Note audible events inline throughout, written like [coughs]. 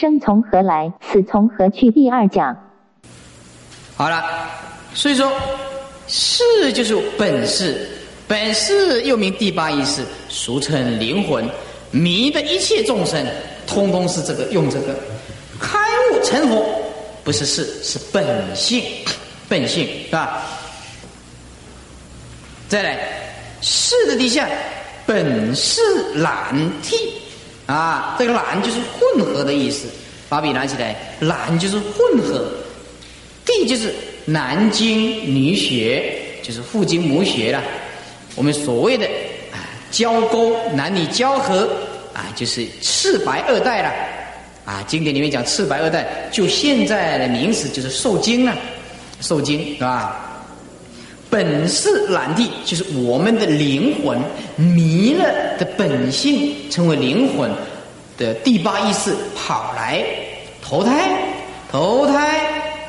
生从何来，死从何去？第二讲。好了，所以说，事就是本事，本事又名第八意识，俗称灵魂。迷的一切众生，通通是这个用这个开悟成佛，不是事，是本性，本性是吧？再来，事的底下，本是懒替啊，这个懒就是混合的意思，把笔拿起来，懒就是混合，地就是男精女血，就是父精母血了，我们所谓的啊。交沟，男女交合，啊，就是赤白二代了，啊，经典里面讲赤白二代，就现在的名词就是受精了，受精是吧？本是蓝地，就是我们的灵魂迷了的本性，成为灵魂的第八意识跑来投胎，投胎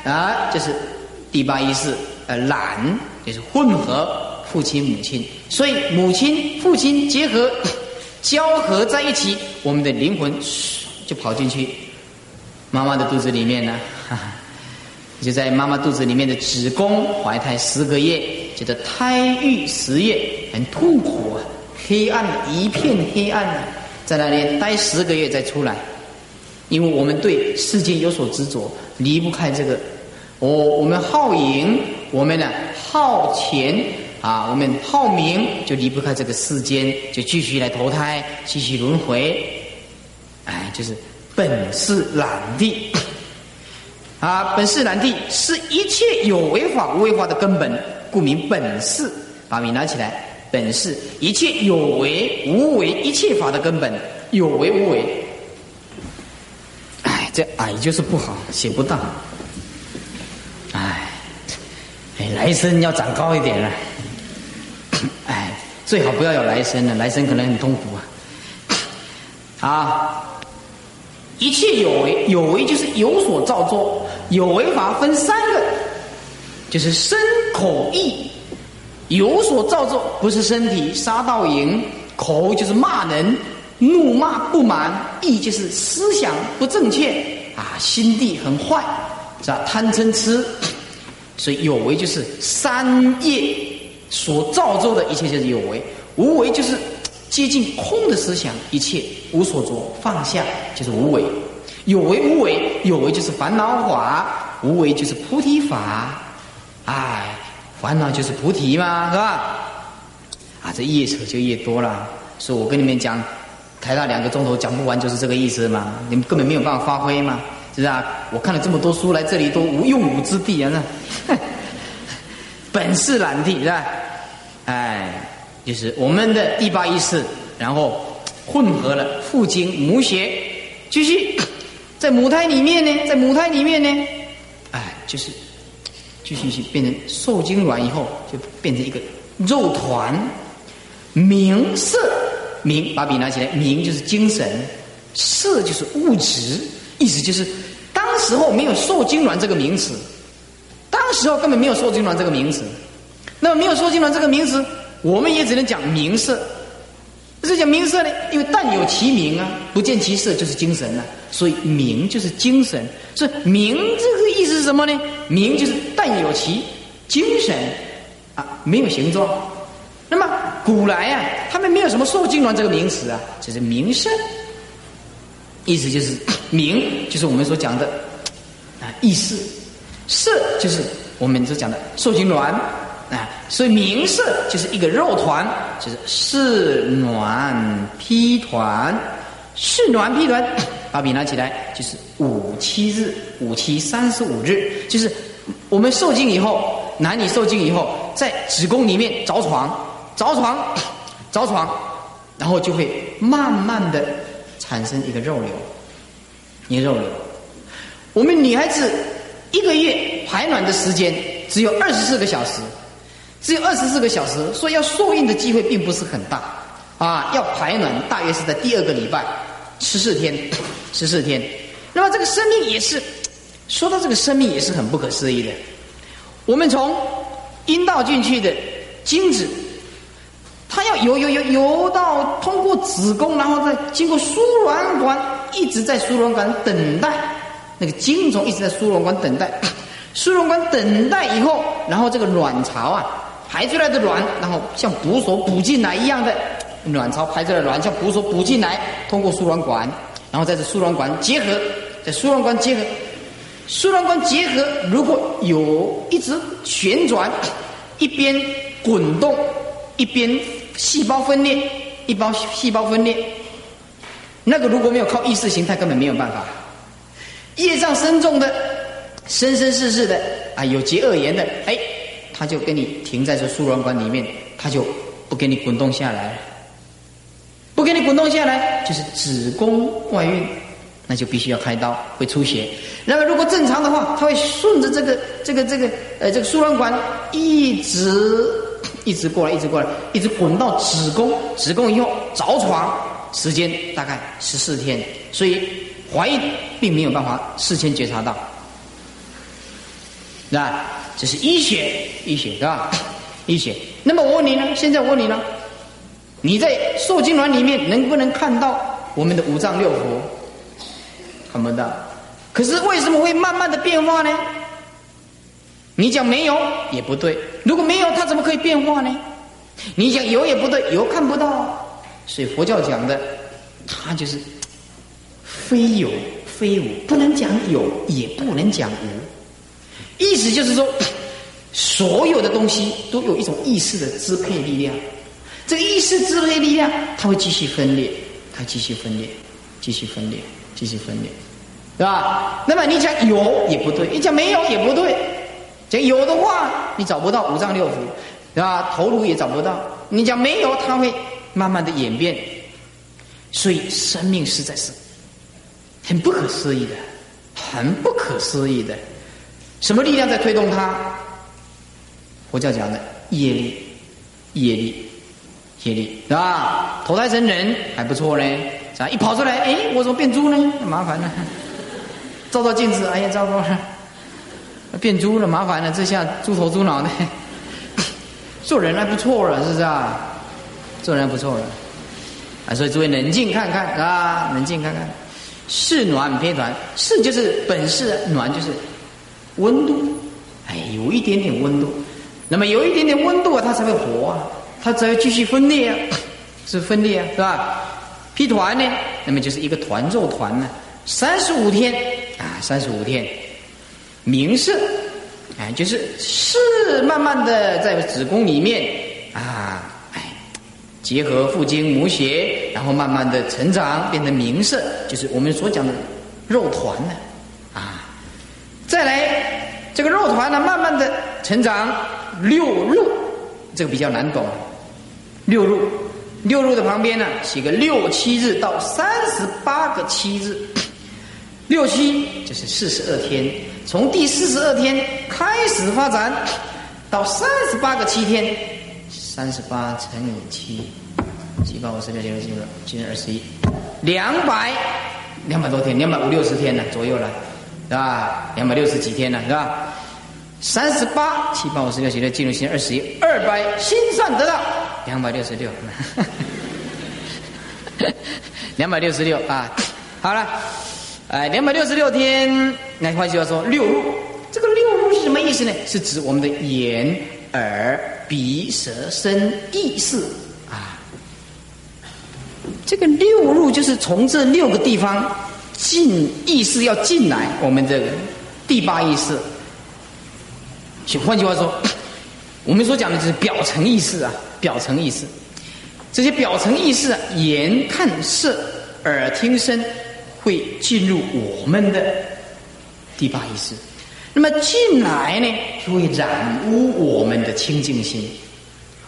啊，就是第八意识，呃，懒就是混合。父亲、母亲，所以母亲、父亲结合、交合在一起，我们的灵魂就跑进去妈妈的肚子里面呢。就在妈妈肚子里面的子宫怀胎十个月，觉得胎育十月很痛苦啊，黑暗一片黑暗啊，在那里待十个月再出来，因为我们对世间有所执着，离不开这个。我我们好赢，我们呢好钱。啊，我们好名就离不开这个世间，就继续来投胎，继续轮回。哎，就是本是懒地啊，本是难地是一切有为法无为法的根本，故名本是。把名拿起来，本是一切有为无为一切法的根本，有为无为。哎，这矮就是不好，写不到。哎，哎，来生要长高一点了。哎，最好不要有来生了，来生可能很痛苦啊！啊，一切有为，有为就是有所造作，有为法分三个，就是身口意。有所造作不是身体杀盗淫，口就是骂人、怒骂不满，意就是思想不正确啊，心地很坏，是吧？贪嗔痴，所以有为就是三业。所造作的一切就是有为，无为就是接近空的思想，一切无所着，放下就是无为。有为无为，有为就是烦恼法，无为就是菩提法。哎，烦恼就是菩提嘛，是吧？啊，这越扯就越多了。所以我跟你们讲，台大两个钟头讲不完，就是这个意思嘛。你们根本没有办法发挥嘛，是不是啊？我看了这么多书，来这里都无用武之地啊，那 [laughs] 本是难题，是吧？哎，就是我们的第八意识，然后混合了父精母血，继续在母胎里面呢，在母胎里面呢，哎，就是继续去变成受精卵以后，就变成一个肉团，明色明，把笔拿起来，明就是精神，色就是物质，意思就是当时候没有受精卵这个名词，当时候根本没有受精卵这个名词。那么没有受精卵这个名词，我们也只能讲名色。这讲名色呢，因为但有其名啊，不见其色就是精神啊。所以名就是精神。所以名这个意思是什么呢？名就是但有其精神啊，没有形状。那么古来啊，他们没有什么受精卵这个名词啊，就是名色。意思就是 [coughs] 名就是我们所讲的啊意识，色就是我们所讲的受精卵。啊，所以名色就是一个肉团，就是是卵披团，是卵披团，把笔拿起来，就是五七日，五七三十五日，就是我们受精以后，男女受精以后，在子宫里面着床，着床，着床，然后就会慢慢的产生一个肉瘤，一个肉瘤。我们女孩子一个月排卵的时间只有二十四个小时。只有二十四个小时，所以要受孕的机会并不是很大，啊，要排卵大约是在第二个礼拜，十四天，十四天。那么这个生命也是，说到这个生命也是很不可思议的。我们从阴道进去的精子，它要游游游游到通过子宫，然后再经过输卵管一直在输卵管等待，那个精虫一直在输卵管等待，输卵管等待以后，然后这个卵巢啊排出来的卵，然后像捕手补进来一样的，卵巢排出来的卵像捕手补进来，通过输卵管，然后在这输卵管结合，在输卵管结合，输卵管结合如果有一直旋转，一边滚动，一边细胞分裂，一包细胞分裂。那个如果没有靠意识形态，根本没有办法。业障深重的、生生世世的啊，有结恶缘的，哎，他就跟你停在这输卵管里面，他就不给你滚动下来，不给你滚动下来，就是子宫外孕，那就必须要开刀，会出血。那么如果正常的话，它会顺着这个、这个、这个呃这个输卵管一直一直过来，一直过来，一直滚到子宫，子宫以后着床。时间大概十四天，所以怀孕并没有办法事先觉察到，是吧？这是医学，医学是吧？医学。那么我问你呢？现在我问你呢？你在受精卵里面能不能看到我们的五脏六腑？看不到。可是为什么会慢慢的变化呢？你讲没有也不对。如果没有，它怎么可以变化呢？你讲有也不对，有看不到。所以佛教讲的，它就是非有非无，不能讲有，也不能讲无。意思就是说，所有的东西都有一种意识的支配力量。这个意识支配力量，它会继续分裂，它继续分裂，继续分裂，继续分裂，对吧？那么你讲有也不对，你讲没有也不对。讲有的话，你找不到五脏六腑，对吧？头颅也找不到。你讲没有，它会。慢慢的演变，所以生命实在是很不可思议的，很不可思议的。什么力量在推动它？佛教讲的业力，业力，业力，是吧？投胎成人还不错嘞，咋？一跑出来，哎，我怎么变猪呢？麻烦了，照照镜子，哎呀，糟糕了，变猪了，麻烦了，这下猪头猪脑的，做人还不错了，是不是啊？做人还不错了，啊，所以诸位冷静看看啊，冷静看看，是暖偏暖，是就是本是暖就是温度，哎，有一点点温度，那么有一点点温度啊，它才会活啊，它才会继续分裂啊，[coughs] 是分裂啊，是吧？劈团呢，那么就是一个团肉团呢，三十五天啊，三十五天，明色，哎，就是是慢慢的在子宫里面啊。哎结合父精母血，然后慢慢的成长，变成明色，就是我们所讲的肉团呢，啊，再来这个肉团呢，慢慢的成长六入，这个比较难懂，六入，六入的旁边呢写个六七日到三十八个七日，六七就是四十二天，从第四十二天开始发展到三十八个七天。三十八乘以七，七八五十六七六七六七十二十一，两百两百多天，两百五六十天了左右了，是吧？两百六十几天了，是吧？三十八七八五十六七六进入新二十一，二百心算得到两百六十六，[laughs] 两百六十六啊！好了，哎，两百六十六天，那换句话说，六入，这个六入是什么意思呢？是指我们的眼耳。鼻舌身意识啊，这个六入就是从这六个地方进意识要进来，我们这个第八意识。换句话说，[coughs] 我们所讲的就是表层意识啊，表层意识。这些表层意识，眼看色，耳听声，会进入我们的第八意识。那么进来呢，就会染污我们的清净心，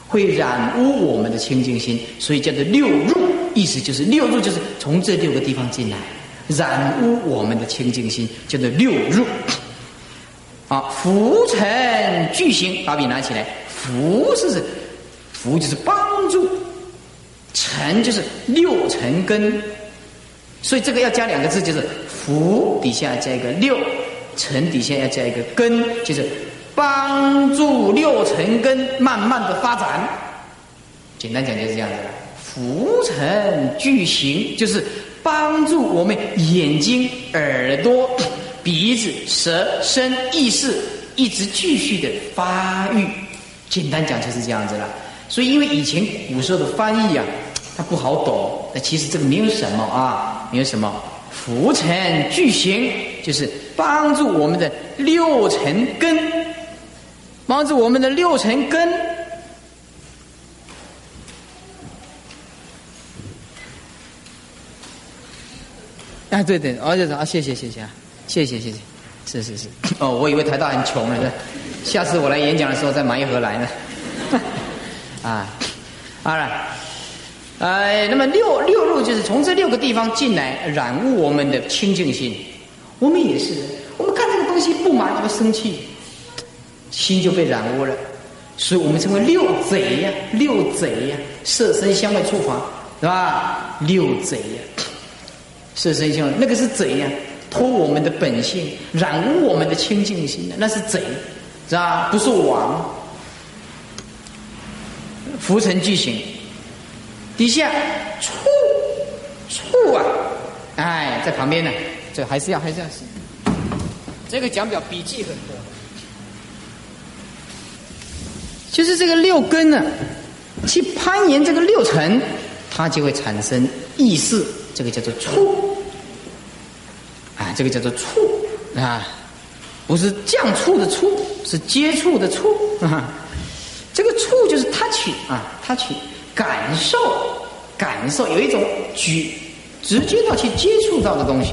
会染污我们的清净心，所以叫做六入，意思就是六入就是从这六个地方进来，染污我们的清净心，叫做六入。啊，浮尘巨行，把笔拿起来，浮是浮就是帮助，尘就是六尘根，所以这个要加两个字，就是浮底下加一个六。尘底下要加一个根，就是帮助六尘根慢慢的发展。简单讲就是这样子。浮尘巨行，就是帮助我们眼睛、耳朵、鼻子、舌、身、意识一直继续的发育。简单讲就是这样子了。所以，因为以前古时候的翻译啊，它不好懂。那其实这个没有什么啊，没有什么。浮尘具行，就是帮助我们的六尘根，帮助我们的六尘根。啊，对对，而且啊，谢谢谢谢啊，谢谢谢谢，是是是。哦，我以为台大很穷呢，下次我来演讲的时候再买一盒来呢。[laughs] 啊，好了，哎，那么六六路就是从这六个地方进来染污我们的清净心，我们也是，我们看这个东西不满就生气，心就被染污了，所以我们称为六贼呀，六贼呀，色身香味触法是吧？六贼呀，色身香味那个是贼呀，偷我们的本性，染污我们的清净心的那是贼，是吧？不是王。浮尘俱行，底下触触啊，哎，在旁边呢，这还是要还是要写。这个讲表笔记很多，就是这个六根呢，去攀岩这个六尘，它就会产生意识，这个叫做触，啊，这个叫做触啊，不是降触的触，是接触的触啊。这个触就是 touch 啊，touch 感受，感受有一种举直接到去接触到的东西，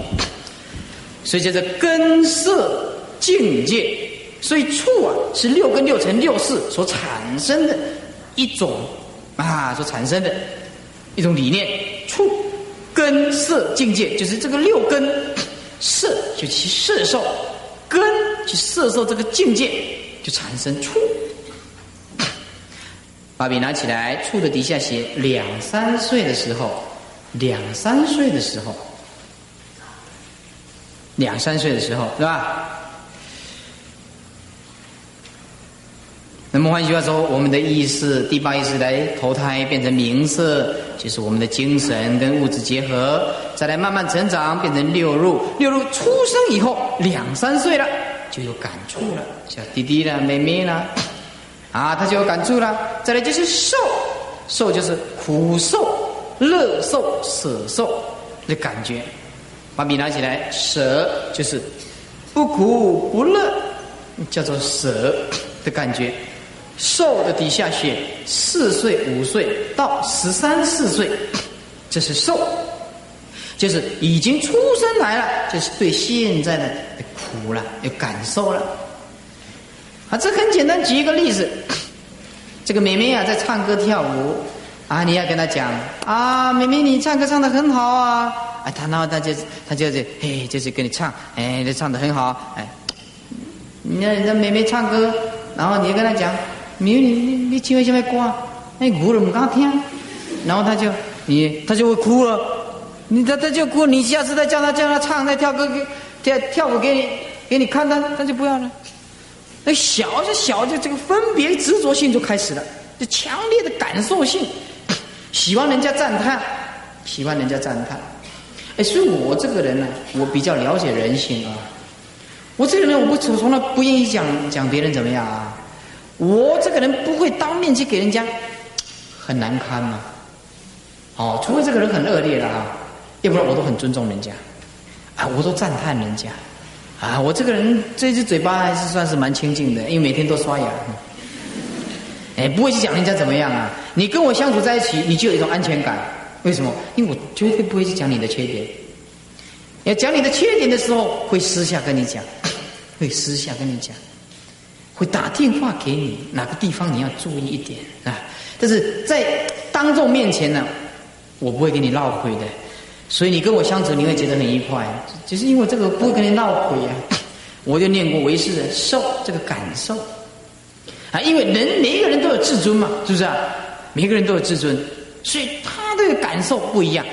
所以叫做根色境界。所以触啊是六根六尘六识所产生的一种啊所产生的一种理念。触根色境界就是这个六根色就去色受根去色受这个境界，就产生触。把笔拿起来，触的底下写两三岁的时候，两三岁的时候，两三岁的时候，是吧？那么换句话说，我们的意识第八意识来投胎变成名色，就是我们的精神跟物质结合，再来慢慢成长变成六入，六入出生以后两三岁了就有感触了，小弟弟啦、妹妹啦。啊，他就有感触了。再来就是受，受就是苦受、乐受、舍受的感觉。把笔拿起来，舍就是不苦不乐，叫做舍的感觉。受的底下写四岁、五岁到十三四岁，这是受，就是已经出生来了，就是对现在的苦了有感受了。啊，这很简单，举一个例子，这个妹妹啊，在唱歌跳舞，啊，你要跟她讲，啊，妹妹你唱歌唱的很好啊，啊，她然后她就她就是嘿，就是跟你唱，哎，你唱的很好，哎，你看人家妹妹唱歌，然后你就跟她讲，你你你千万千万歌，那哭了不敢听，然后他就你他就会哭了，你他他就哭，你下次再叫他叫他唱再跳歌给跳跳舞给你给你看，他他就不要了。那小就小就这个分别执着性就开始了，就强烈的感受性，喜欢人家赞叹，喜欢人家赞叹。哎，所以我这个人呢，我比较了解人性啊。我这个人，我不从从来不愿意讲讲别人怎么样啊。我这个人不会当面去给人家很难堪嘛。哦，除非这个人很恶劣了啊，要不然我都很尊重人家，啊，我都赞叹人家。啊，我这个人这只嘴巴还是算是蛮清净的，因为每天都刷牙。哎，不会去讲人家怎么样啊？你跟我相处在一起，你就有一种安全感。为什么？因为我绝对不会去讲你的缺点。要讲你的缺点的时候，会私下跟你讲，会私下跟你讲，会打电话给你，哪个地方你要注意一点啊？但是在当众面前呢，我不会跟你闹鬼的。所以你跟我相处，你会觉得很愉快，就是因为这个不会跟你闹鬼啊。[laughs] 我就念过为师的受这个感受啊，因为人每一个人都有自尊嘛，是不是啊？每个人都有自尊，所以他的感受不一样，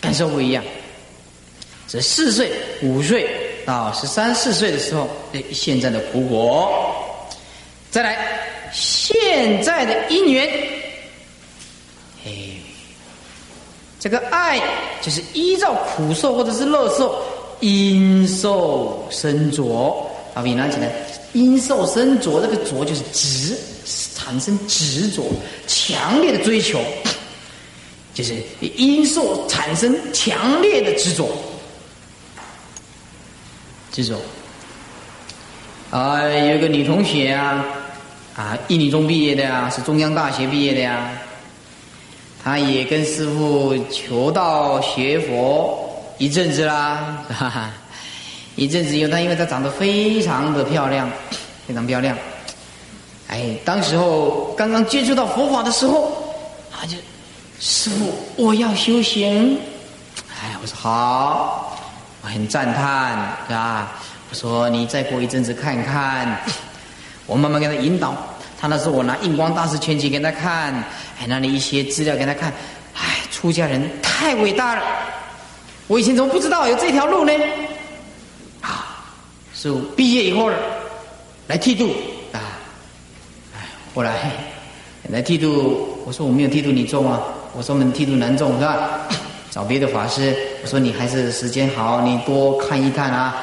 感受不一样。这四岁、五岁到十三四岁的时候，现在的苦果，再来现在的因缘，哎。这个爱就是依照苦受或者是乐受，因受生着。啊，比拿起来，因受生着，这个着就是执，产生执着，强烈的追求，就是因受产生强烈的执着，这种。啊，有一个女同学啊，啊，一女中毕业的呀，是中央大学毕业的呀，她也跟师傅求道学佛一阵子啦，[laughs] 哈哈。一阵子以后，她因为她长得非常的漂亮，非常漂亮。哎，当时候刚刚接触到佛法的时候，他就师傅，我要修行。哎，我说好，我很赞叹，是吧？我说你再过一阵子看看，我慢慢给他引导。他那时候我拿印光大师全集给他看，还拿了一些资料给他看。哎，出家人太伟大了，我以前怎么不知道有这条路呢？就毕业以后来剃度啊，哎，后来来剃度，我说我没有剃度你重啊，我说我们剃度难重是吧？找别的法师，我说你还是时间好，你多看一看啊，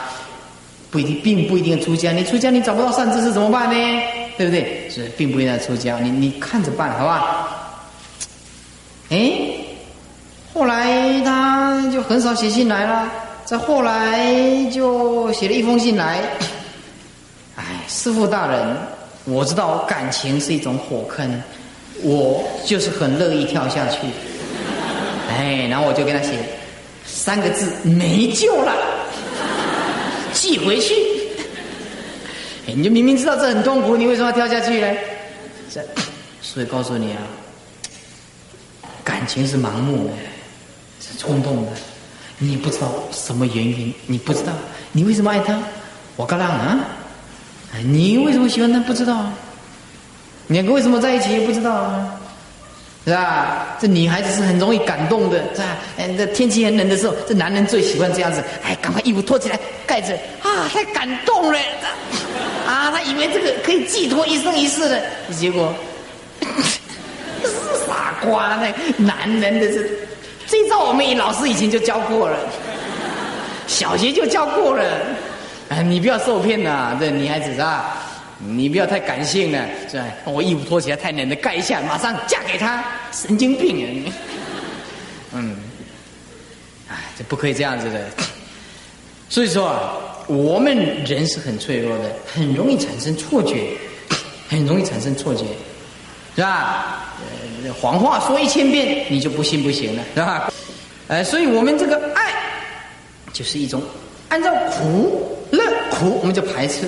不一定，并不一定出家，你出家你找不到善知识怎么办呢？对不对？是并不一定要出家，你你看着办好吧？哎，后来他就很少写信来了。再后来就写了一封信来，哎，师傅大人，我知道感情是一种火坑，我就是很乐意跳下去，哎，然后我就跟他写三个字：没救了，寄回去。你就明明知道这很痛苦，你为什么要跳下去呢？这，所以告诉你啊，感情是盲目的，是冲动的。你不知道什么原因，你不知道你为什么爱他，我告诉啊，你为什么喜欢他不知道啊？两个为什么在一起也不知道啊？是吧？这女孩子是很容易感动的，是吧？哎，这天气很冷的时候，这男人最喜欢这样子，哎，赶快衣服脱起来盖着，啊，太感动了，啊，他以为这个可以寄托一生一世的，结果傻瓜，那男人的是。这一招我们老师以前就教过了，小学就教过了。哎，你不要受骗呐，这女孩子是吧？你不要太感性了，是吧？我衣服脱起来太冷了，盖一下，马上嫁给他，神经病啊你！[laughs] 嗯，哎，这不可以这样子的。所以说啊，我们人是很脆弱的，很容易产生错觉，很容易产生错觉，是吧？呃谎话说一千遍，你就不信不行了，是吧？哎，所以我们这个爱，就是一种按照苦乐苦，我们就排斥；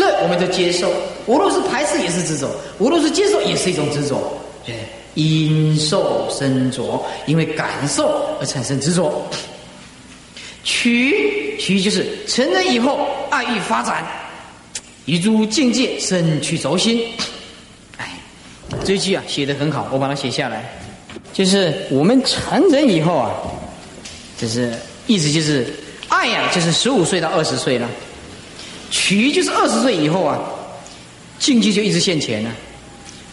乐我们就接受。无论是排斥也是执着，无论是接受也是一种执着。对，因受生着，因为感受而产生执着。取取就是成人以后爱欲发展，以诸境界生去轴心。哎这句啊写的很好，我把它写下来。就是我们成人以后啊，就是意思就是爱呀，就是十五岁到二十岁了；取就是二十岁以后啊，境界就一直现前了。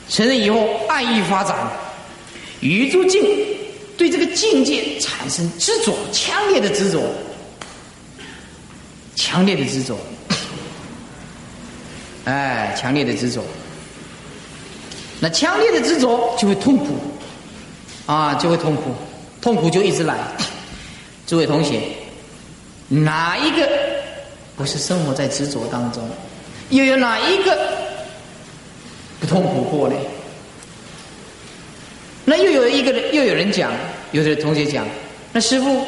成人以后爱欲发展，与诸境对这个境界产生执着，强烈的执着，强烈的执着，哎，强烈的执着。那强烈的执着就会痛苦，啊，就会痛苦，痛苦就一直来。诸位同学，哪一个不是生活在执着当中？又有哪一个不痛苦过呢？那又有一个人，又有人讲，有的同学讲，那师傅，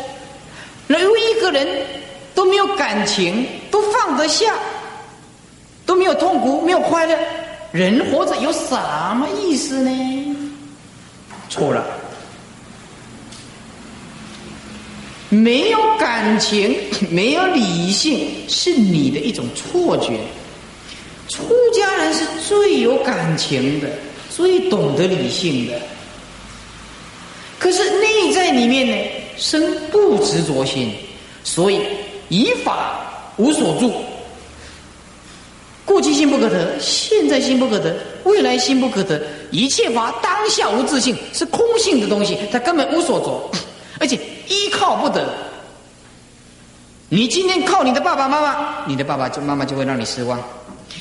那如果一个人都没有感情，都放得下，都没有痛苦，没有快乐。人活着有什么意思呢？错了，没有感情，[coughs] 没有理性，是你的一种错觉。出家人是最有感情的，最懂得理性的。可是内在里面呢，生不执着心，所以以法无所住。过去心不可得，现在心不可得，未来心不可得，一切法当下无自性，是空性的东西，它根本无所着，[coughs] 而且依靠不得。你今天靠你的爸爸妈妈，你的爸爸就妈妈就会让你失望。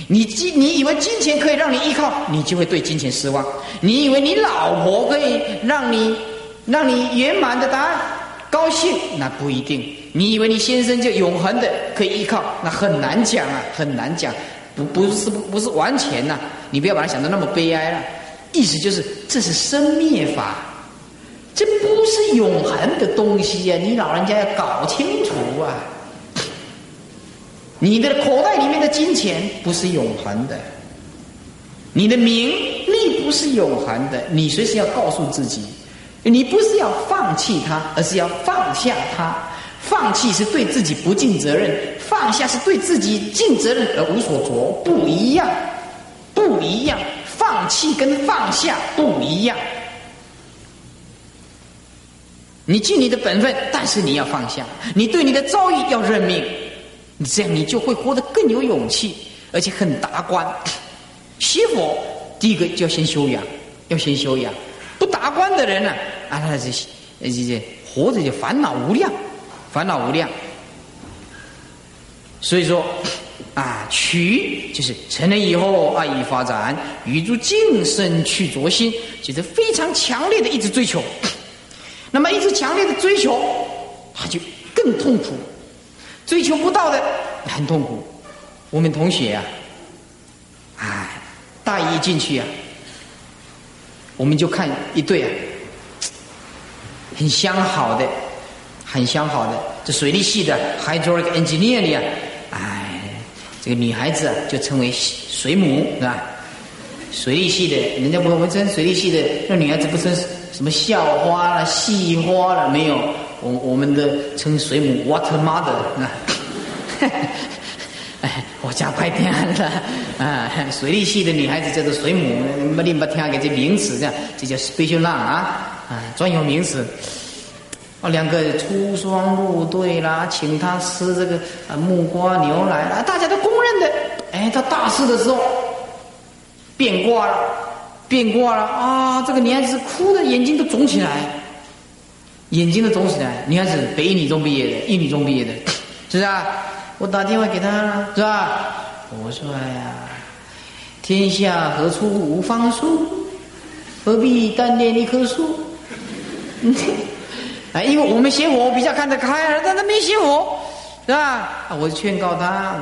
你金你以为金钱可以让你依靠，你就会对金钱失望。你以为你老婆可以让你让你圆满的答案高兴，那不一定。你以为你先生就永恒的可以依靠，那很难讲啊，很难讲。不不是不不是完全呐，你不要把它想的那么悲哀了。意思就是这是生灭法，这不是永恒的东西呀，你老人家要搞清楚啊。你的口袋里面的金钱不是永恒的，你的名利不是永恒的，你随时要告诉自己，你不是要放弃它，而是要放下它。放弃是对自己不尽责任，放下是对自己尽责任而无所着，不一样，不一样。放弃跟放下不一样。你尽你的本分，但是你要放下，你对你的遭遇要认命。你这样，你就会活得更有勇气，而且很达观。学佛第一个就要先修养，要先修养。不达观的人呢，啊，他这这这活着就烦恼无量，烦恼无量。所以说，[coughs] 啊，取就是成人以后爱意发展，与诸净身去着心，就是非常强烈的一直追求。那么一直强烈的追求，他就更痛苦。追求不到的很痛苦。我们同学啊，哎，大一进去啊，我们就看一对啊，很相好的，很相好的，这水利系的 hydraulic engineer 啊，哎，这个女孩子啊就称为水母是吧？水利系的，人家我们称水利系的，那女孩子不称什么校花了、系花了没有？我我们的称水母 water mother 啊，[laughs] 哎，我家快天了啊！水利系的女孩子叫做水母，没你没听给这名词，这样这叫 special 浪啊啊，专有名词。哦，两个出双入对啦，请他吃这个啊木瓜牛奶啊，大家都公认的。哎，到大事的时候变卦了，变卦了啊！这个女孩子哭的眼睛都肿起来。眼睛都肿起来，女孩子北一女中毕业的，一女中毕业的，是 [sniffs] 不是啊？我打电话给她了，是吧？我说呀，天下何处无芳树？何必单恋一棵树？啊，[laughs] 因为我们学我比较看得开，但他没学我，是吧？啊，我劝告他，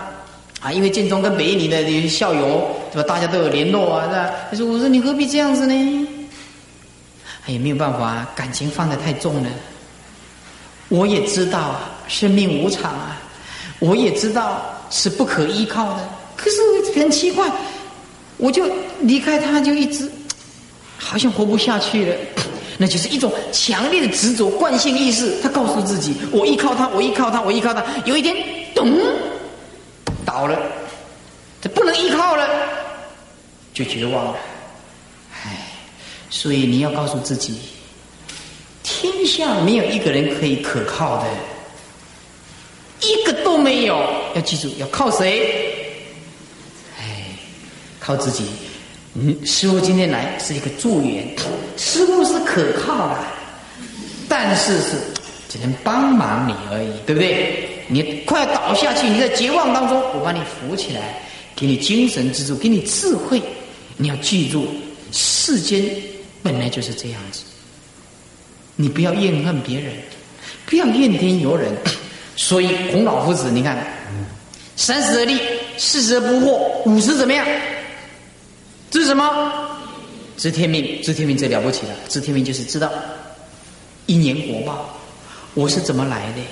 啊，因为建中跟北一女的校友，对吧？大家都有联络啊，是吧？他说：“我说你何必这样子呢？”也没有办法，感情放得太重了。我也知道啊，生命无常啊，我也知道是不可依靠的。可是很奇怪，我就离开他，就一直好像活不下去了。那就是一种强烈的执着惯性意识，他告诉自己：我依靠他，我依靠他，我依靠他。有一天，咚，倒了，他不能依靠了，就绝望了。哎所以你要告诉自己，天下没有一个人可以可靠的，一个都没有。要记住，要靠谁？哎，靠自己。嗯，师傅今天来是一个助缘，师傅是可靠的，但是是只能帮忙你而已，对不对？你快要倒下去，你在绝望当中，我把你扶起来，给你精神支柱，给你智慧。你要记住，世间。本来就是这样子，你不要怨恨别人，不要怨天尤人。所以孔老夫子，你看，三十而立，四十而不惑，五十怎么样？这是什么？知天命，知天命这了不起了。知天命就是知道因缘果报，我是怎么来的，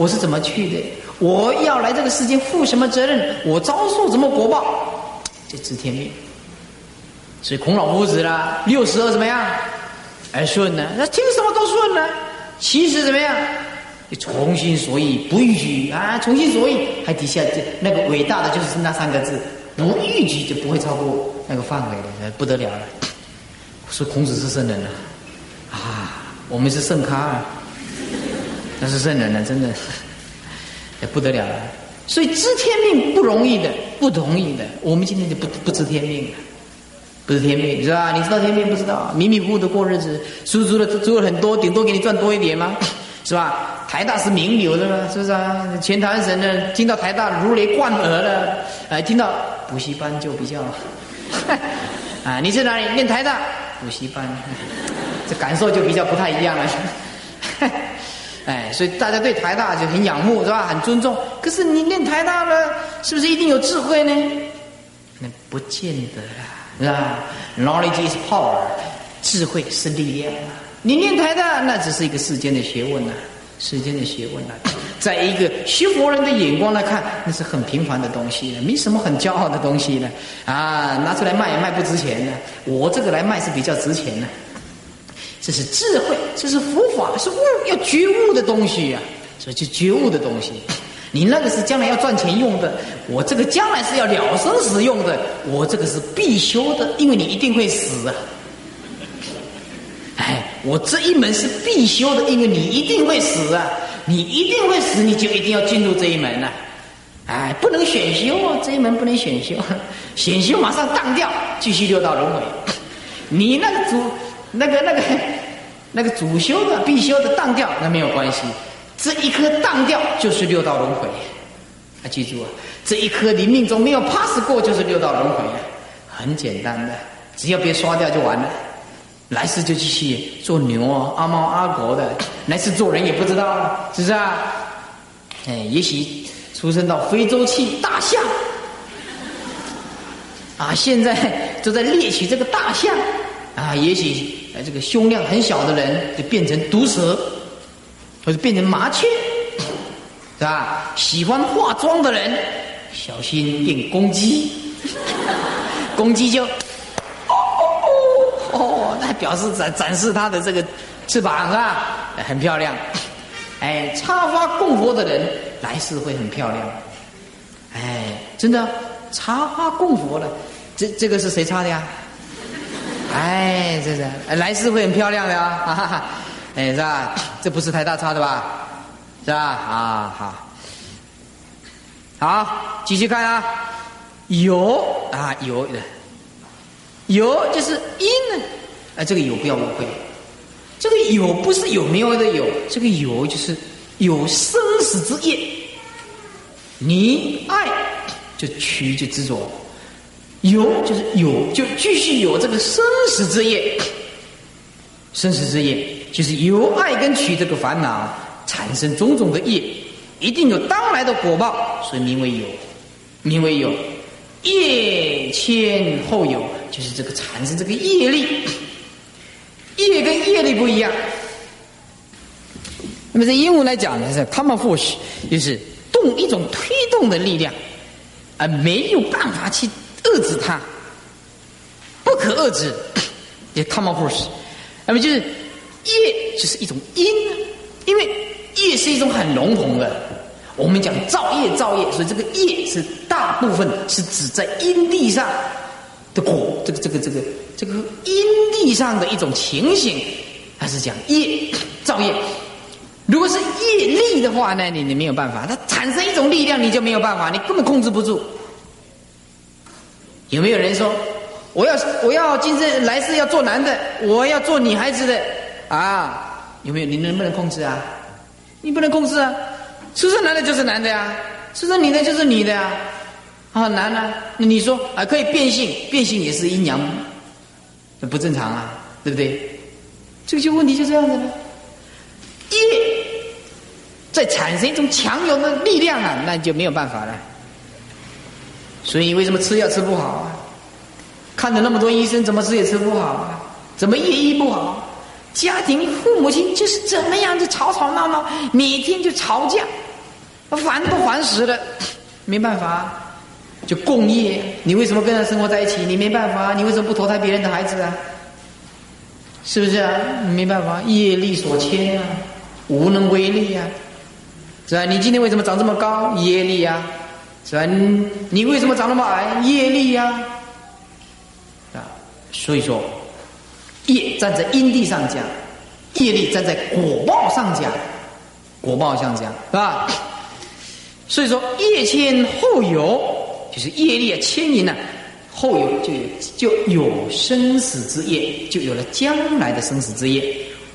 我是怎么去的，我要来这个世间负什么责任，我遭受什么果报，这知天命。所以孔老夫子啦，六十二怎么样？而顺呢？那听什么都顺呢？七十怎么样？你从心所欲不逾矩啊！从心所欲，还底下这那个伟大的就是那三个字：不逾矩，就不会超过那个范围的，不得了了。说孔子是圣人了啊！我们是圣咖，那是圣人了，真的也不得了了。所以知天命不容易的，不容易的。我们今天就不不知天命了。不知天命是吧？你知道天命不知道？迷迷糊糊的过日子，输出了输了很多，顶多给你赚多一点吗？是吧？台大是名流的嘛，是不是啊？全台湾省的听到台大如雷贯耳的，哎，听到补习班就比较，[laughs] 啊，你在哪里念台大补习班？[laughs] 这感受就比较不太一样了。哎，所以大家对台大就很仰慕，是吧？很尊重。可是你念台大了，是不是一定有智慧呢？那不见得啊，是吧？Knowledge is power，智慧是力量。你念台大，那只是一个世间的学问呐，世间的学问呐，在一个学佛人的眼光来看，那是很平凡的东西了，没什么很骄傲的东西呢。啊，拿出来卖也卖不值钱呢。我这个来卖是比较值钱的。这是智慧，这是佛法，是悟要觉悟的东西呀。所以就觉悟的东西，你那个是将来要赚钱用的，我这个将来是要了生死用的，我这个是必修的，因为你一定会死啊。哎，我这一门是必修的，因为你一定会死啊，你一定会死，你就一定要进入这一门呐。哎，不能选修啊，这一门不能选修，选修马上荡掉，继续六道轮回。你那个主。那个、那个、那个主修的、必修的当掉，那没有关系。这一颗当掉就是六道轮回。啊，记住啊，这一颗你命中没有 pass 过，就是六道轮回。很简单的，只要别刷掉就完了。来世就继续做牛啊、阿猫阿狗的，来世做人也不知道了，是不是啊？哎，也许出生到非洲去大象。啊，现在就在猎取这个大象。啊，也许。哎，这个胸量很小的人就变成毒蛇，或者变成麻雀，是吧？喜欢化妆的人，小心变公鸡，公鸡就哦哦哦，那表示展展示它的这个翅膀是吧？很漂亮。哎，插花供佛的人来世会很漂亮。哎，真的插花供佛了，这这个是谁插的呀？哎，这是来世会很漂亮的啊！[laughs] 哎，是吧？这不是台大差的吧？是吧？啊，好，好，继续看啊，有啊，有，有就是因呢。哎，这个有不要误会，这个有不是有没有的有，这个有就是有生死之业。你爱就取就执着。有就是有，就继续有这个生死之业。生死之业就是由爱跟取这个烦恼产生种种的业，一定有当来的果报，所以名为有，名为有。业前后有，就是这个产生这个业力。业跟业力不一样。那么在英文来讲呢，是 common force，就是动一种推动的力量，而没有办法去。遏制它，不可遏制，也 common force。那么就是业，就是一种因，因为业是一种很笼统的。我们讲造业，造业，所以这个业是大部分是指在因地上的果，这个这个这个这个因地上的一种情形，还是讲业造业。如果是业力的话呢，你你没有办法，它产生一种力量，你就没有办法，你根本控制不住。有没有人说，我要我要今生来世要做男的，我要做女孩子的啊？有没有？你能不能控制啊？你不能控制啊！出生男的就是男的呀，出生女的就是女的呀。啊，男的，你说啊可以变性，变性也是阴阳，那不正常啊，对不对？这个就问题就这样子了。业在产生一种强有的力量啊，那就没有办法了。所以为什么吃药吃不好啊？看了那么多医生，怎么吃也吃不好啊？怎么医医不好？家庭父母亲就是怎么样就吵吵闹闹，每天就吵架，烦都烦死了？没办法，就共业。你为什么跟他生活在一起？你没办法，你为什么不投胎别人的孩子啊？是不是啊？没办法，业力所牵啊，无能为力啊，是吧？你今天为什么长这么高？业力啊。是吧？你为什么长那么矮？业力呀！啊，所以说，业站在因地上讲，业力站在果报上讲，果报上讲，是吧？所以说，业牵后有，就是业力啊牵引呢，后有就有就有生死之业，就有了将来的生死之业。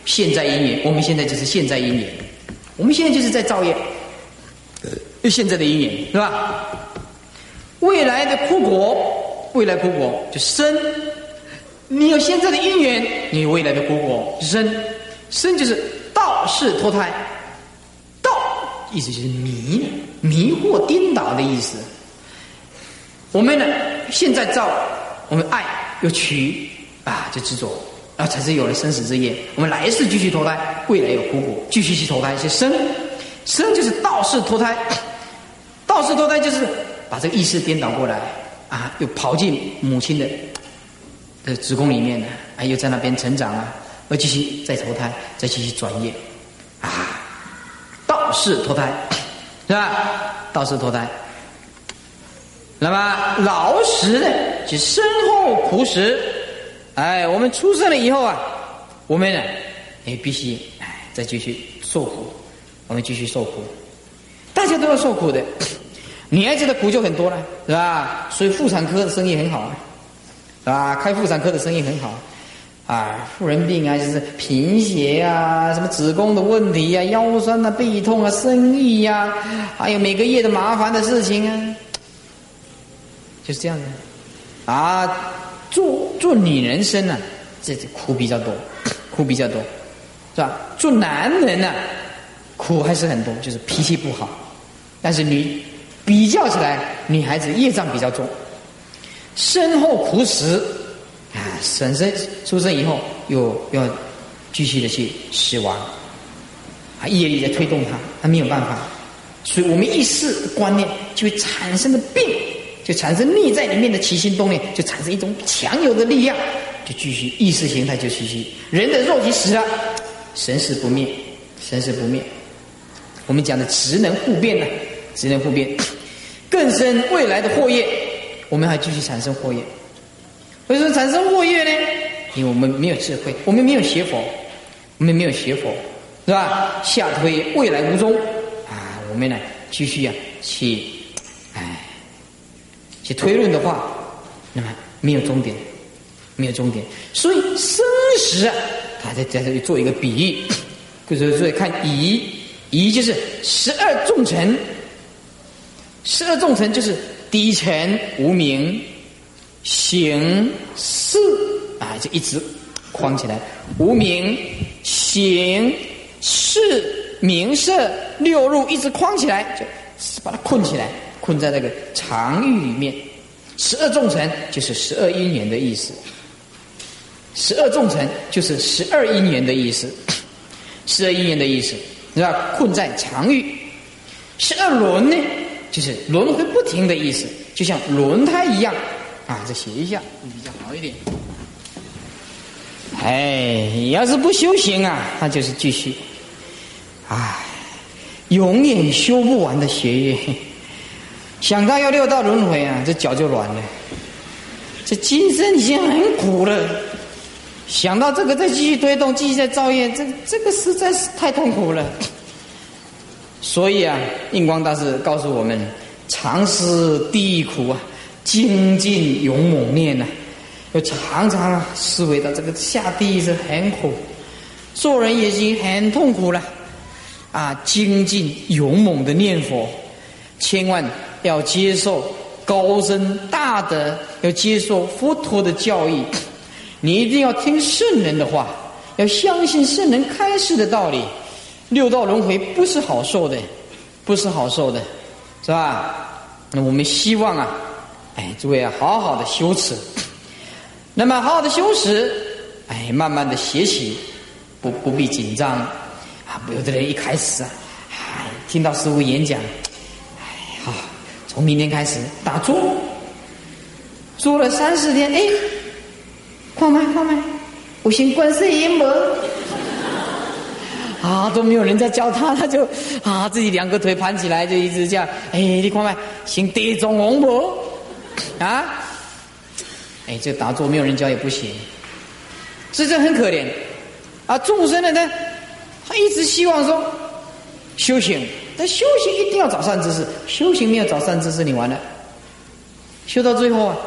现在因缘，我们现在就是现在因缘，我们现在就是在造业，就，现在的因缘是吧？未来的苦果，未来苦果就生。你有现在的因缘，你有未来的苦果生。生就是道是脱胎，道意思就是迷迷惑颠倒的意思。我们呢，现在造我们爱又取啊，就执着啊，才是有了生死之业。我们来世继续投胎，未来有苦果，继续去投胎，是生。生就是道是脱胎，道士脱胎就是把这个意识颠倒过来啊，又跑进母亲的的子宫里面呢，啊，又在那边成长啊。而继续再投胎，再继续转业，啊，道士投胎，是吧？道士投胎。那么老实呢，就身后苦时，哎，我们出生了以后啊，我们呢，也必须哎，再继续受苦，我们继续受苦，大家都要受苦的。女孩子的苦就很多了，是吧？所以妇产科的生意很好啊，是吧？开妇产科的生意很好。啊，妇人病啊，就是贫血啊，什么子宫的问题呀，腰酸啊，背痛啊，生育呀，还有每个月的麻烦的事情啊，就是这样的。啊，做做女人生呢，这这苦比较多，苦比较多，是吧？做男人呢，苦还是很多，就是脾气不好。但是女比较起来，女孩子业障比较重，身后苦死。啊，生生出生以后，又要继续的去死亡，啊，业力在推动他，他没有办法，所以我们意识观念就会产生的病，就产生内在里面的起心动念，就产生一种强有的力量，就继续意识形态就继续，人的肉体死了，神识不灭，神识不灭，我们讲的职能互变呢，职能互变，更深未来的祸业，我们还继续产生祸业。为什么产生恶业呢？因为我们没有智慧，我们没有学佛，我们没有学佛，是吧？下推未来无终啊！我们呢，继续啊，去哎，去推论的话，那么没有终点，没有终点。所以生死，他在在这里做一个比喻，就是所以看乙，乙就是十二众臣，十二重臣就是底层无名。形事啊，就一直框起来。无名、形、事、名色六入一直框起来，就把它困起来，困在那个常域里面。十二重臣就是十二因缘的意思。十二重臣就是十二因缘的意思。十二因缘的意思，是吧？困在常域。十二轮呢，就是轮回不停的意思，就像轮胎一样。啊，再写一下比较好一点。哎，要是不修行啊，那就是继续，哎，永远修不完的学业。想到要六道轮回啊，这脚就软了。这今生已经很苦了，想到这个再继续推动，继续再造业，这这个实在是太痛苦了。所以啊，印光大师告诉我们：常思地狱苦啊。精进勇猛念呐，要常常啊思维到这个下地狱是很苦，做人已经很痛苦了，啊，精进勇猛的念佛，千万要接受高僧大德，要接受佛陀的教义，你一定要听圣人的话，要相信圣人开示的道理，六道轮回不是好受的，不是好受的，是吧？那我们希望啊。哎，诸位啊，好好的修持，那么好好的修持，哎，慢慢的学习，不不必紧张啊。有的人一开始啊，哎，听到师傅演讲，哎，好，从明天开始打坐，坐了三四天，哎，放慢放慢，我先观世音门，啊，都没有人在教他，他就啊，自己两个腿盘起来，就一直这样，哎，你看看，先地藏王婆。啊，哎，这打坐没有人教也不行，这这很可怜。啊，众生的呢，他一直希望说修行，但修行一定要找善知识，修行没有找善知识，你完了。修到最后啊，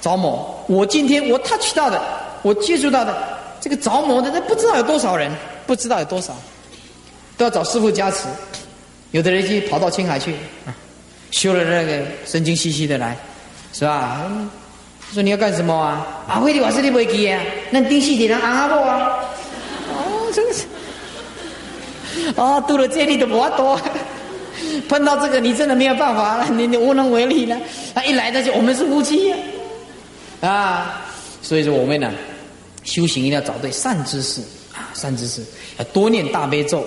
着魔。我今天我 touch 到的，我接触到的这个着魔的，那不知道有多少人，不知道有多少，都要找师傅加持。有的人去跑到青海去，修了那个神经兮兮的来，是吧？说你要干什么啊？啊，为的我是你不会记啊，那丁细的人阿婆啊。哦，真是。[laughs] 哦，读了这里的不多，碰到这个你真的没有办法了，你你无能为力了。他一来他就我们是夫妻呀，啊，所以说我们呢，修行一定要找对善知识啊，善知识要多念大悲咒，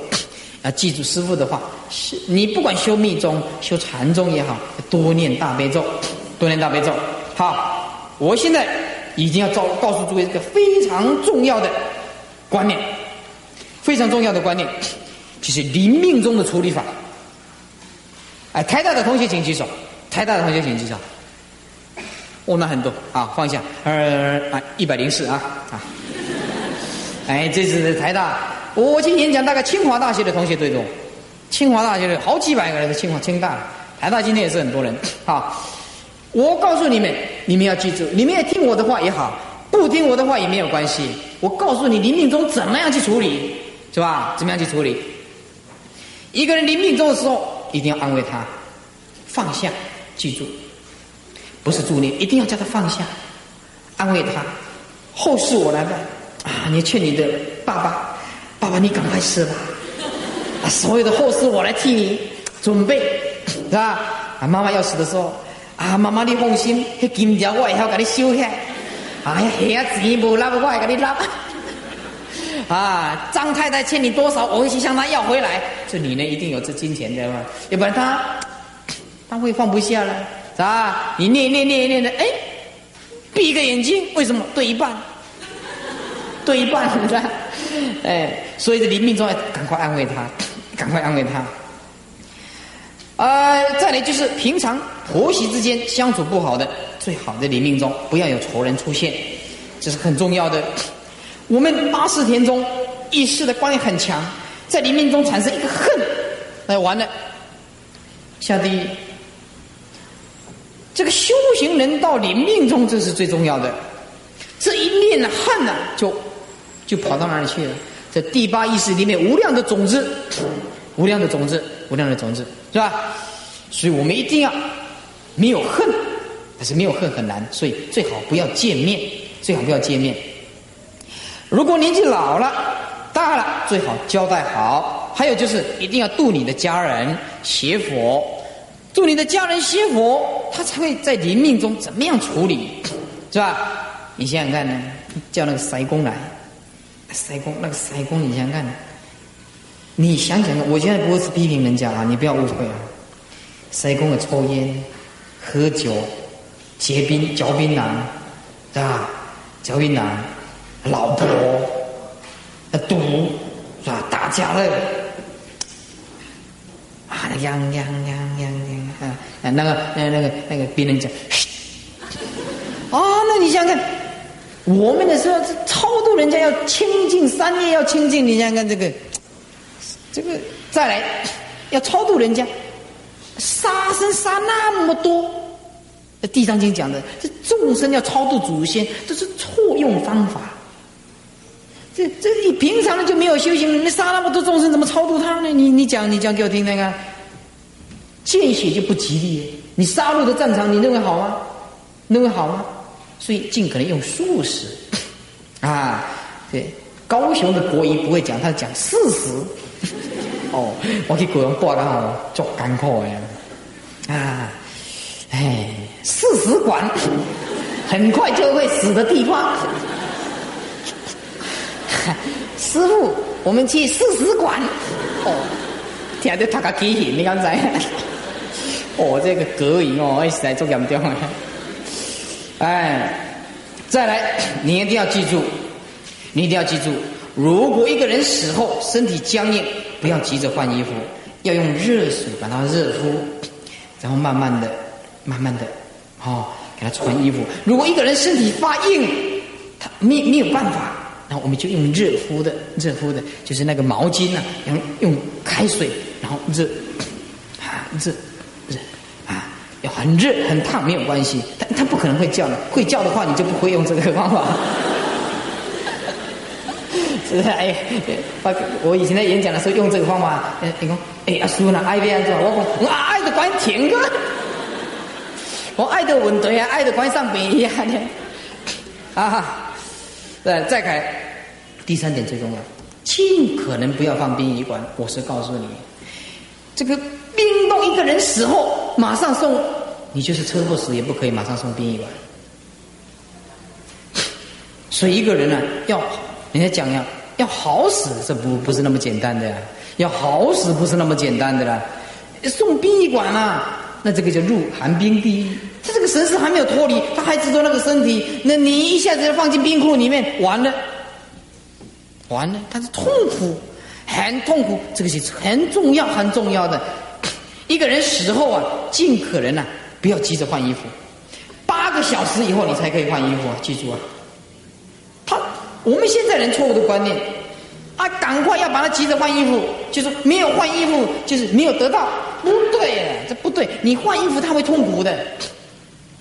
要记住师傅的话。你不管修密宗、修禅宗也好，多念大悲咒，多念大悲咒。好，我现在已经要告告诉诸位一个非常重要的观念，非常重要的观念。就是临命中的处理法。哎，台大的同学请举手。台大的同学请举手。哦，那很多啊，放下。呃，啊，一百零四啊啊。哎，这是台大，我去演讲，大概清华大学的同学最多。清华大学的好几百个人清华、清大，台大今天也是很多人。好，我告诉你们，你们要记住，你们要听我的话也好，不听我的话也没有关系。我告诉你，临命中怎么样去处理，是吧？怎么样去处理？一个人临命终的时候，一定要安慰他，放下，记住，不是助念，一定要叫他放下，安慰他，后事我来办啊！你劝你的爸爸，爸爸你赶快死吧，所有的后事我来替你准备，是吧？啊，妈妈要死的时候，啊，妈妈你放心，那金条我以后给你收下，哎呀，遐钱无拿，我还给你拿。[laughs] 啊，张太太欠你多少，我会去向她要回来。这你呢，一定有这金钱的嘛？要不然他他会放不下了，是吧？你念念念念的，哎，闭一个眼睛，为什么？对一半，对一半，是吧？哎，所以这临命中要赶快安慰他，[coughs] 赶快安慰他。呃，再来就是平常婆媳之间相处不好的，最好的临命中不要有仇人出现，这是很重要的。我们八识田中意识的观念很强，在临命中产生一个恨，那完了，下地狱。这个修行人到临命中，这是最重要的。这一念的恨呢，就就跑到哪里去了？在第八意识里面，无量的种子，无量的种子，无量的种子，是吧？所以我们一定要没有恨，但是没有恨很难，所以最好不要见面，最好不要见面。如果年纪老了、大了，最好交代好。还有就是，一定要度你的家人、邪佛，度你的家人、邪佛，他才会在临命中怎么样处理，是吧？你想想看呢，叫那个塞公来，塞公那个塞公，你想想看，你想想看，我现在不是批评人家啊，你不要误会啊。塞公的抽烟、喝酒、结槟、嚼槟榔，对吧？嚼槟榔。老婆，赌是吧？打架了，啊，样样样样样啊！那个那个那个别人讲，啊，那你想想看，我们的时候超度人家要清净三业要清净，你想想看这个，这个再来要超度人家，杀生杀那么多，地藏经讲的，这众生要超度祖先，这是错用方法。这这你平常就没有修行，你杀那么多众生，怎么超度他呢？你你讲你讲给我听听看，见血就不吉利。你杀戮的战场，你认为好吗？认为好吗？所以尽可能用素食啊。对，高雄的国医不会讲，他讲事实。哦，我去国阳挂刚好做干苦呀。啊，哎，事实馆很快就会死的地方。师傅，我们去四十馆。哦，听得他个畸形，你刚才。哦，这个隔音哦，实在做严重了。哎，再来，你一定要记住，你一定要记住，如果一个人死后身体僵硬，不要急着换衣服，要用热水把它热敷，然后慢慢的、慢慢的，哦，给他穿衣服。如果一个人身体发硬，他没没有办法。然后我们就用热敷的，热敷的，就是那个毛巾呢，用用开水，然后热，啊热，很热很烫没有关系，他他不可能会叫的，会叫的话你就不会用这个方法。[laughs] 是不是哎，我我以前在演讲的时候用这个方法，你讲哎阿叔呢爱这样做，我讲我爱的关停个，我爱的 [laughs] 稳对啊，爱的关上边一样的 [laughs] 啊。对再改，第三点最重要，尽可能不要放殡仪馆。我是告诉你，这个冰冻一个人死后，马上送，你就是车祸死也不可以马上送殡仪馆。[laughs] 所以一个人呢，要人家讲要要好死，这不不是那么简单的呀，要好死不是那么简单的啦。送殡仪馆啊，那这个就入寒冰地狱。他这个神识还没有脱离，他还执着那个身体，那你一下子要放进冰库里面，完了，完了，他是痛苦，很痛苦，这个是很重要、很重要的。一个人死后啊，尽可能啊，不要急着换衣服，八个小时以后你才可以换衣服啊，记住啊。他我们现在人错误的观念。啊，赶快要把他急着换衣服，就是没有换衣服，就是没有得到，不对，这不对，你换衣服他会痛苦的。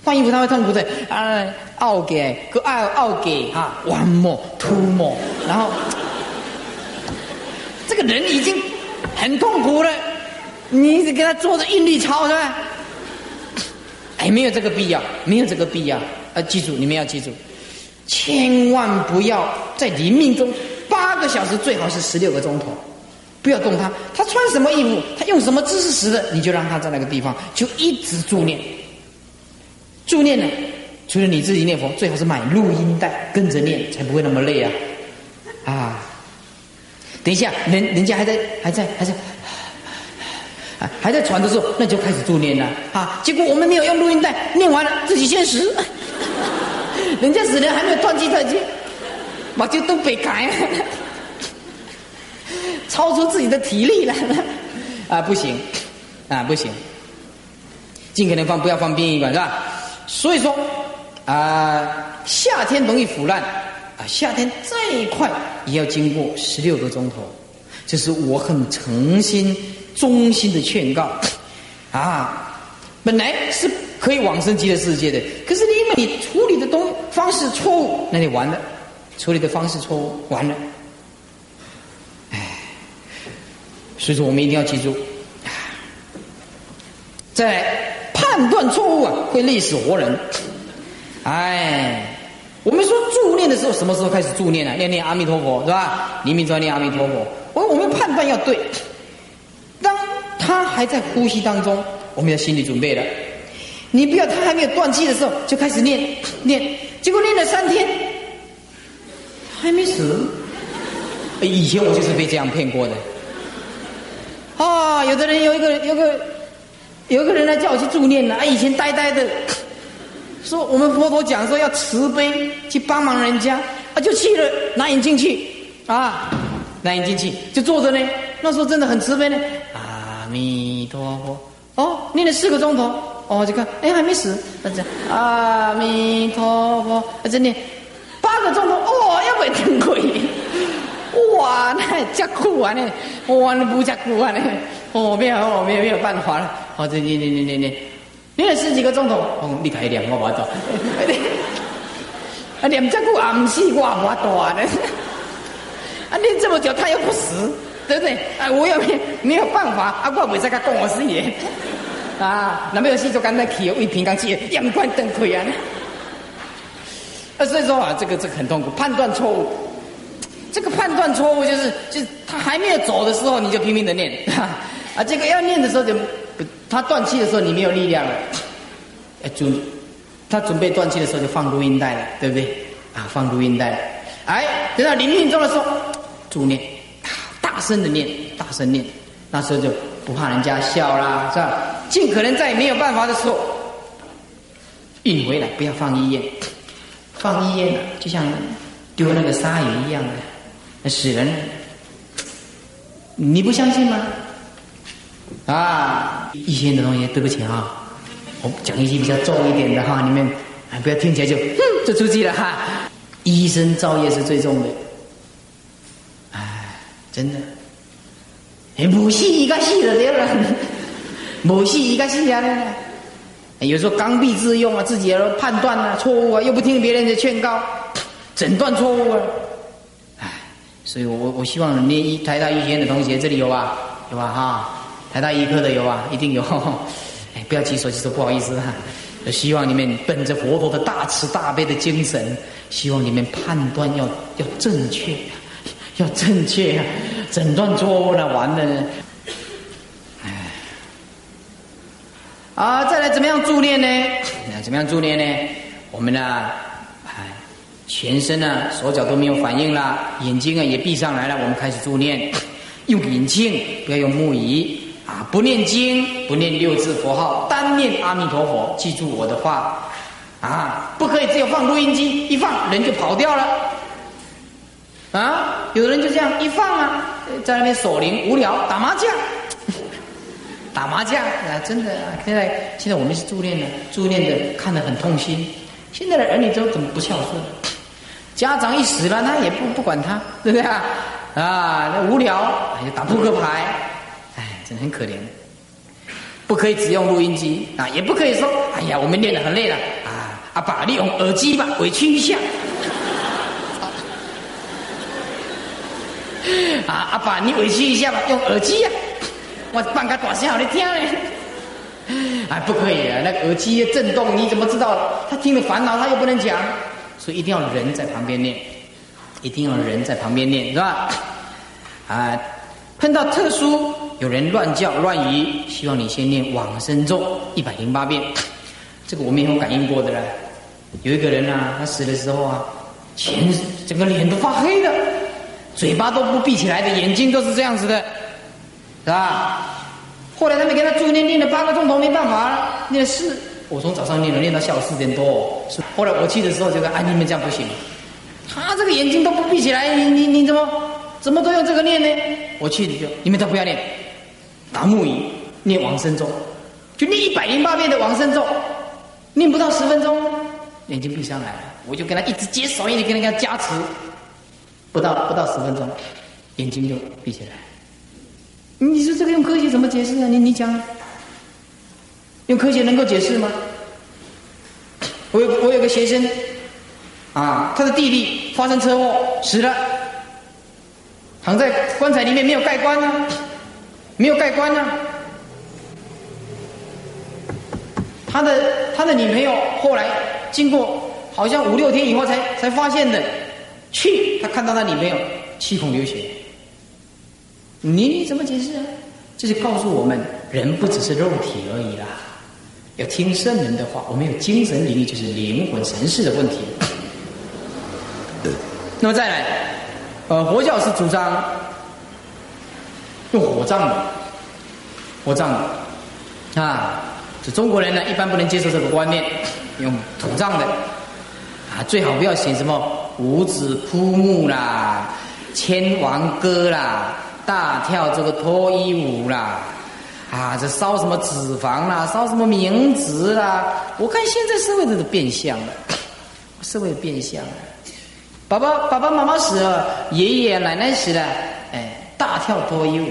换衣服他会痛苦的。啊，奥给，个傲傲给啊，one more，two，more，，然后这个人已经很痛苦了，你一直给他做着韵律操是吧？哎，没有这个必要，没有这个必要啊！记住，你们要记住，千万不要在临命中八个小时，最好是十六个钟头，不要动他。他穿什么衣服，他用什么姿势时的，你就让他在那个地方，就一直助念。助念呢，除了你自己念佛，最好是买录音带跟着念，才不会那么累啊！啊，等一下，人人家还在还在还在还在传的时候，那就开始助念了啊！结果我们没有用录音带，念完了自己先死，[laughs] 人家死人还没有断气断气，我就都被砍，[laughs] 超出自己的体力了 [laughs] 啊！不行啊，不行，尽可能放，不要放殡仪馆是吧？所以说，啊，夏天容易腐烂，啊，夏天再快也要经过十六个钟头，这是我很诚心、衷心的劝告，啊，本来是可以往生极乐世界的，可是因为你处理的东方式错误，那你完了，处理的方式错误，完了，哎，所以说我们一定要记住，在。判断错误啊，会累死活人。哎，我们说助念的时候，什么时候开始助念呢？念念阿弥陀佛是吧？黎明专念阿弥陀佛。我我们判断要对。当他还在呼吸当中，我们要心理准备了。你不要他还没有断气的时候就开始念念，结果念了三天还没死。以前我就是被这样骗过的。啊，有的人有一个有个。有一个人来叫我去助念了，啊，以前呆呆的，说我们佛陀讲说要慈悲去帮忙人家，啊，就去了，拿眼镜去，啊，拿眼镜去，就坐着呢。那时候真的很慈悲呢，阿阿弥陀佛，哦，念了四个钟头，哦，这个，哎，还没死，那这阿弥陀佛，啊，这念八个钟头，哦，要不要听鬼？哇，那加苦啊呢，哇，那不加苦啊呢。哦，没有，哦，没有，没有办法了。哦，这你你你你你，念了十几个钟头，哦，你开念我不到。[laughs] 啊，念这个啊，不是我不大的。啊，念这么久他又不死，对不对？啊，我又没 [laughs] 没有办法，啊，我未使他讲我死耶。啊，那没有事就干脆去为平刚去，阳关灯开啊。啊，所以说啊，这个这个很痛苦，判断错误。这个判断错误就是，就是他还没有走的时候，你就拼命的念。[laughs] 啊，这个要念的时候就，他断气的时候你没有力量了，哎准，他准备断气的时候就放录音带了，对不对？啊，放录音带，哎，等到临命中的时候，助念，声的念，大声念，那时候就不怕人家笑啦，是吧？尽可能在没有办法的时候，运回来，不要放医院，放医院就像丢那个鲨鱼一样的，那死人，你不相信吗？啊，一些的同学，对不起啊，我讲一些比较重一点的哈，你们啊不要听起来就哼就出去了哈。医生造业是最重的，真的，哎，母系一个系的对了，[laughs] 母系一个系啊，有时候刚愎自用啊，自己的判断啊错误啊，又不听别人的劝告，诊断错误啊，哎，所以我我希望你一台大医学院的同学这里有吧？有吧？哈，台大医科的有吧？一定有，[laughs] 哎，不要急手急手，不好意思哈。希望你们本着佛陀的大慈大悲的精神，希望你们判断要要正确，要正确啊！诊断错误了，完了。哎，啊，再来怎么样助念呢？那怎么样助念呢？我们呢，哎，全身呢，手脚都没有反应了，眼睛啊也闭上来了，我们开始助念，用眼睛，不要用木仪。啊，不念经，不念六字佛号，单念阿弥陀佛。记住我的话，啊，不可以只有放录音机，一放人就跑掉了。啊，有的人就这样一放啊，在那边守灵无聊，打麻将，[laughs] 打麻将啊，真的啊，现在现在我们是助念的，助念的看得很痛心。现在的儿女都怎么不孝顺？家长一死了，他也不不管他，对不对啊？啊，那无聊，就打扑克牌。哎，真的很可怜，不可以只用录音机啊，也不可以说，哎呀，我们练得很累了啊，阿爸，你用耳机吧，委屈一下。啊，阿爸，你委屈一下吧，用耳机呀，我放个大声好你听嘞。哎，不可以啊，那个耳机震动，你怎么知道？他听了烦恼，他又不能讲，所以一定要人在旁边念，一定要人在旁边念，是吧？啊，碰到特殊。有人乱叫乱语，希望你先念往生咒一百零八遍。这个我们有感应过的了。有一个人啊，他死的时候啊，全整个脸都发黑的，嘴巴都不闭起来的，眼睛都是这样子的，是吧？后来他们给他助念，念了八个钟头，没办法了，念四。我从早上念了，念到下午四点多。后来我去的时候，就说：“啊，你们这样不行，他这个眼睛都不闭起来，你你你怎么怎么都用这个念呢？”我去就你们都不要念。达木鱼念往生咒，就念一百零八遍的往生咒，念不到十分钟，眼睛闭上来了。我就跟他一直接手，一直跟人家加持，不到不到十分钟，眼睛就闭起来。你说这个用科学怎么解释啊？你你讲，用科学能够解释吗？我有我有个学生，啊，他的弟弟发生车祸死了，躺在棺材里面没有盖棺呢。没有盖棺呢，他的他的女朋友后来经过好像五六天以后才才发现的，去他看到那里没有七孔流血，你怎么解释啊？这是告诉我们，人不只是肉体而已啦，要听圣人的话。我们有精神领域，就是灵魂神识的问题。那么再来，呃，佛教是主张。用火葬的，火葬的，啊，这中国人呢一般不能接受这个观念，用土葬的，啊，最好不要写什么五指枯木啦、千王歌啦、大跳这个脱衣舞啦，啊，这烧什么脂肪啦、烧什么名字啦，我看现在社会都是变相了，社会变相了，爸爸爸爸妈妈死了，爷爷奶奶死了，哎。大跳脱衣舞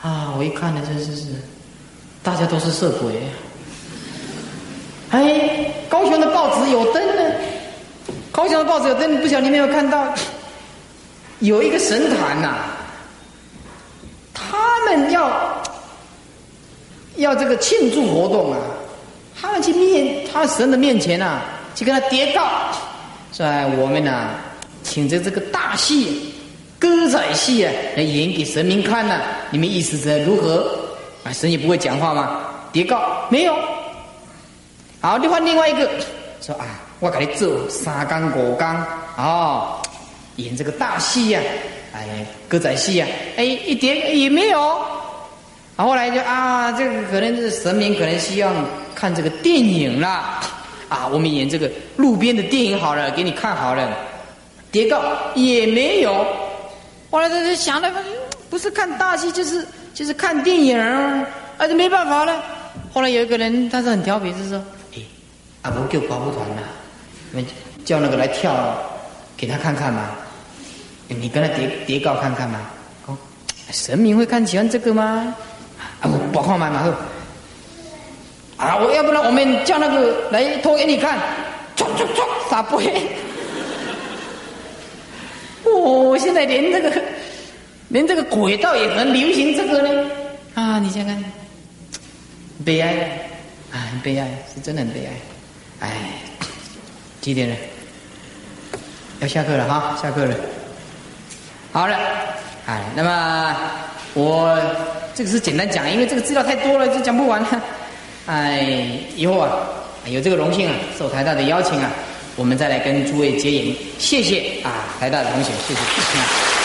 啊！我一看呢，真是是，大家都是色鬼。哎，高雄的报纸有登呢，高雄的报纸有登，不晓得你没有看到？有一个神坛呐，他们要要这个庆祝活动啊，他们去面他神的面前呐，去跟他叠告，说我们呐，请着这个大戏。歌仔戏啊，来演给神明看呢。你们意思是如何？啊，神也不会讲话吗？叠告没有。好，就换另外一个说啊，我给你做三缸五缸哦，演这个大戏呀，哎，歌仔戏呀，哎，一点也没有。后来就啊，这个可能是神明可能希望看这个电影啦，啊，我们演这个路边的电影好了，给你看好了。叠告也没有。后来他就想了，不是看大戏，就是就是看电影儿，啊，就没办法了。后来有一个人，他是很调皮，是说：“哎，阿伯叫保护团呐，那叫那个来跳，给他看看嘛。你跟他叠叠告看看嘛。神明会看喜欢这个吗？啊，我保护买嘛后，啊，我要不然我们叫那个来拖给你看，唰唰唰，撒杯。哦，现在连这个，连这个轨道也很流行这个呢。啊，你想看，悲哀啊，很悲哀，是真的很悲哀。哎，几点了？要下课了哈，下课了。好了，哎，那么我这个是简单讲，因为这个资料太多了，就讲不完了。[laughs] 哎，以后啊，有这个荣幸啊，受台大的邀请啊，我们再来跟诸位结缘。谢谢啊，台大的同学，谢谢。